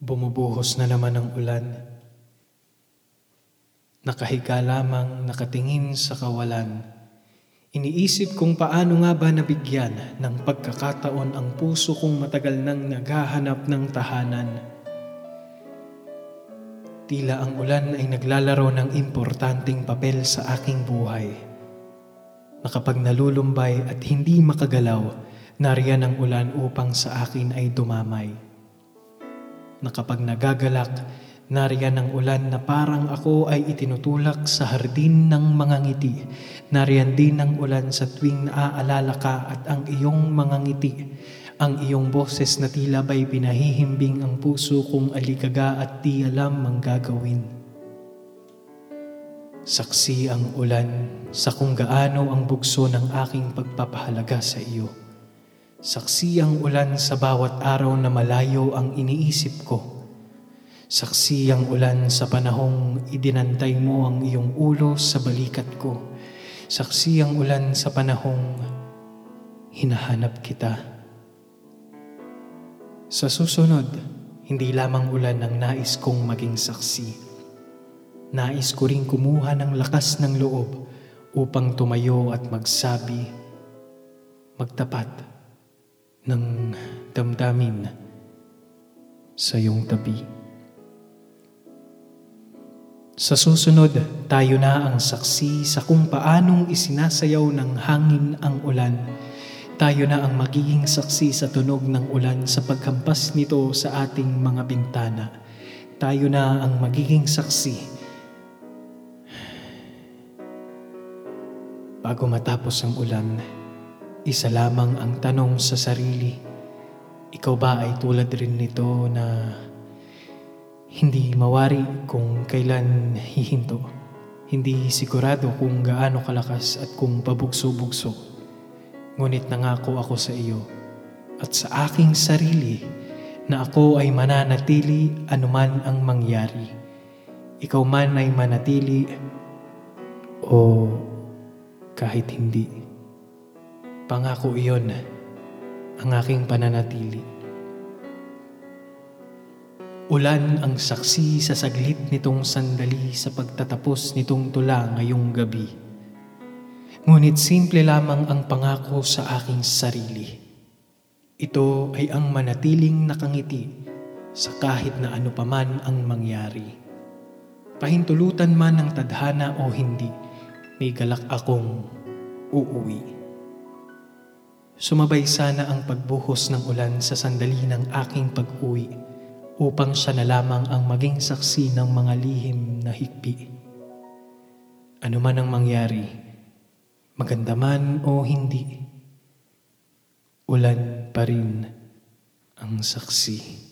Bumubuhos na naman ang ulan. Nakahiga lamang nakatingin sa kawalan. Iniisip kung paano nga ba nabigyan ng pagkakataon ang puso kong matagal nang naghahanap ng tahanan. Tila ang ulan ay naglalaro ng importanteng papel sa aking buhay. Na nalulumbay at hindi makagalaw, nariyan ang ulan upang sa akin ay dumamay na kapag nagagalak, nariyan ang ulan na parang ako ay itinutulak sa hardin ng mga ngiti. Nariyan din ang ulan sa tuwing naaalala ka at ang iyong mga ngiti. Ang iyong boses na tila ba'y pinahihimbing ang puso kong alikaga at di alam ang gagawin. Saksi ang ulan sa kung gaano ang bugso ng aking pagpapahalaga sa iyo. Saksi ang ulan sa bawat araw na malayo ang iniisip ko. Saksi ang ulan sa panahong idinantay mo ang iyong ulo sa balikat ko. Saksi ang ulan sa panahong hinahanap kita. Sa susunod, hindi lamang ulan ang nais kong maging saksi. Nais ko ring kumuha ng lakas ng loob upang tumayo at magsabi, magtapat ng damdamin sa iyong tabi. Sa susunod, tayo na ang saksi sa kung paanong isinasayaw ng hangin ang ulan. Tayo na ang magiging saksi sa tunog ng ulan sa paghampas nito sa ating mga bintana. Tayo na ang magiging saksi. Bago matapos ang ulan, isa lamang ang tanong sa sarili. Ikaw ba ay tulad rin nito na hindi mawari kung kailan hihinto? Hindi sigurado kung gaano kalakas at kung pabugso-bugso. Ngunit nangako ako sa iyo at sa aking sarili na ako ay mananatili anuman ang mangyari. Ikaw man ay manatili o kahit hindi. Pangako iyon ang aking pananatili. Ulan ang saksi sa saglit nitong sandali sa pagtatapos nitong tula ngayong gabi. Ngunit simple lamang ang pangako sa aking sarili. Ito ay ang manatiling nakangiti sa kahit na ano paman ang mangyari. Pahintulutan man ng tadhana o hindi, may galak akong uuwi. Sumabay sana ang pagbuhos ng ulan sa sandali ng aking pag-uwi upang siya na lamang ang maging saksi ng mga lihim na higpi. Ano man ang mangyari, maganda man o hindi, ulan pa rin ang saksi.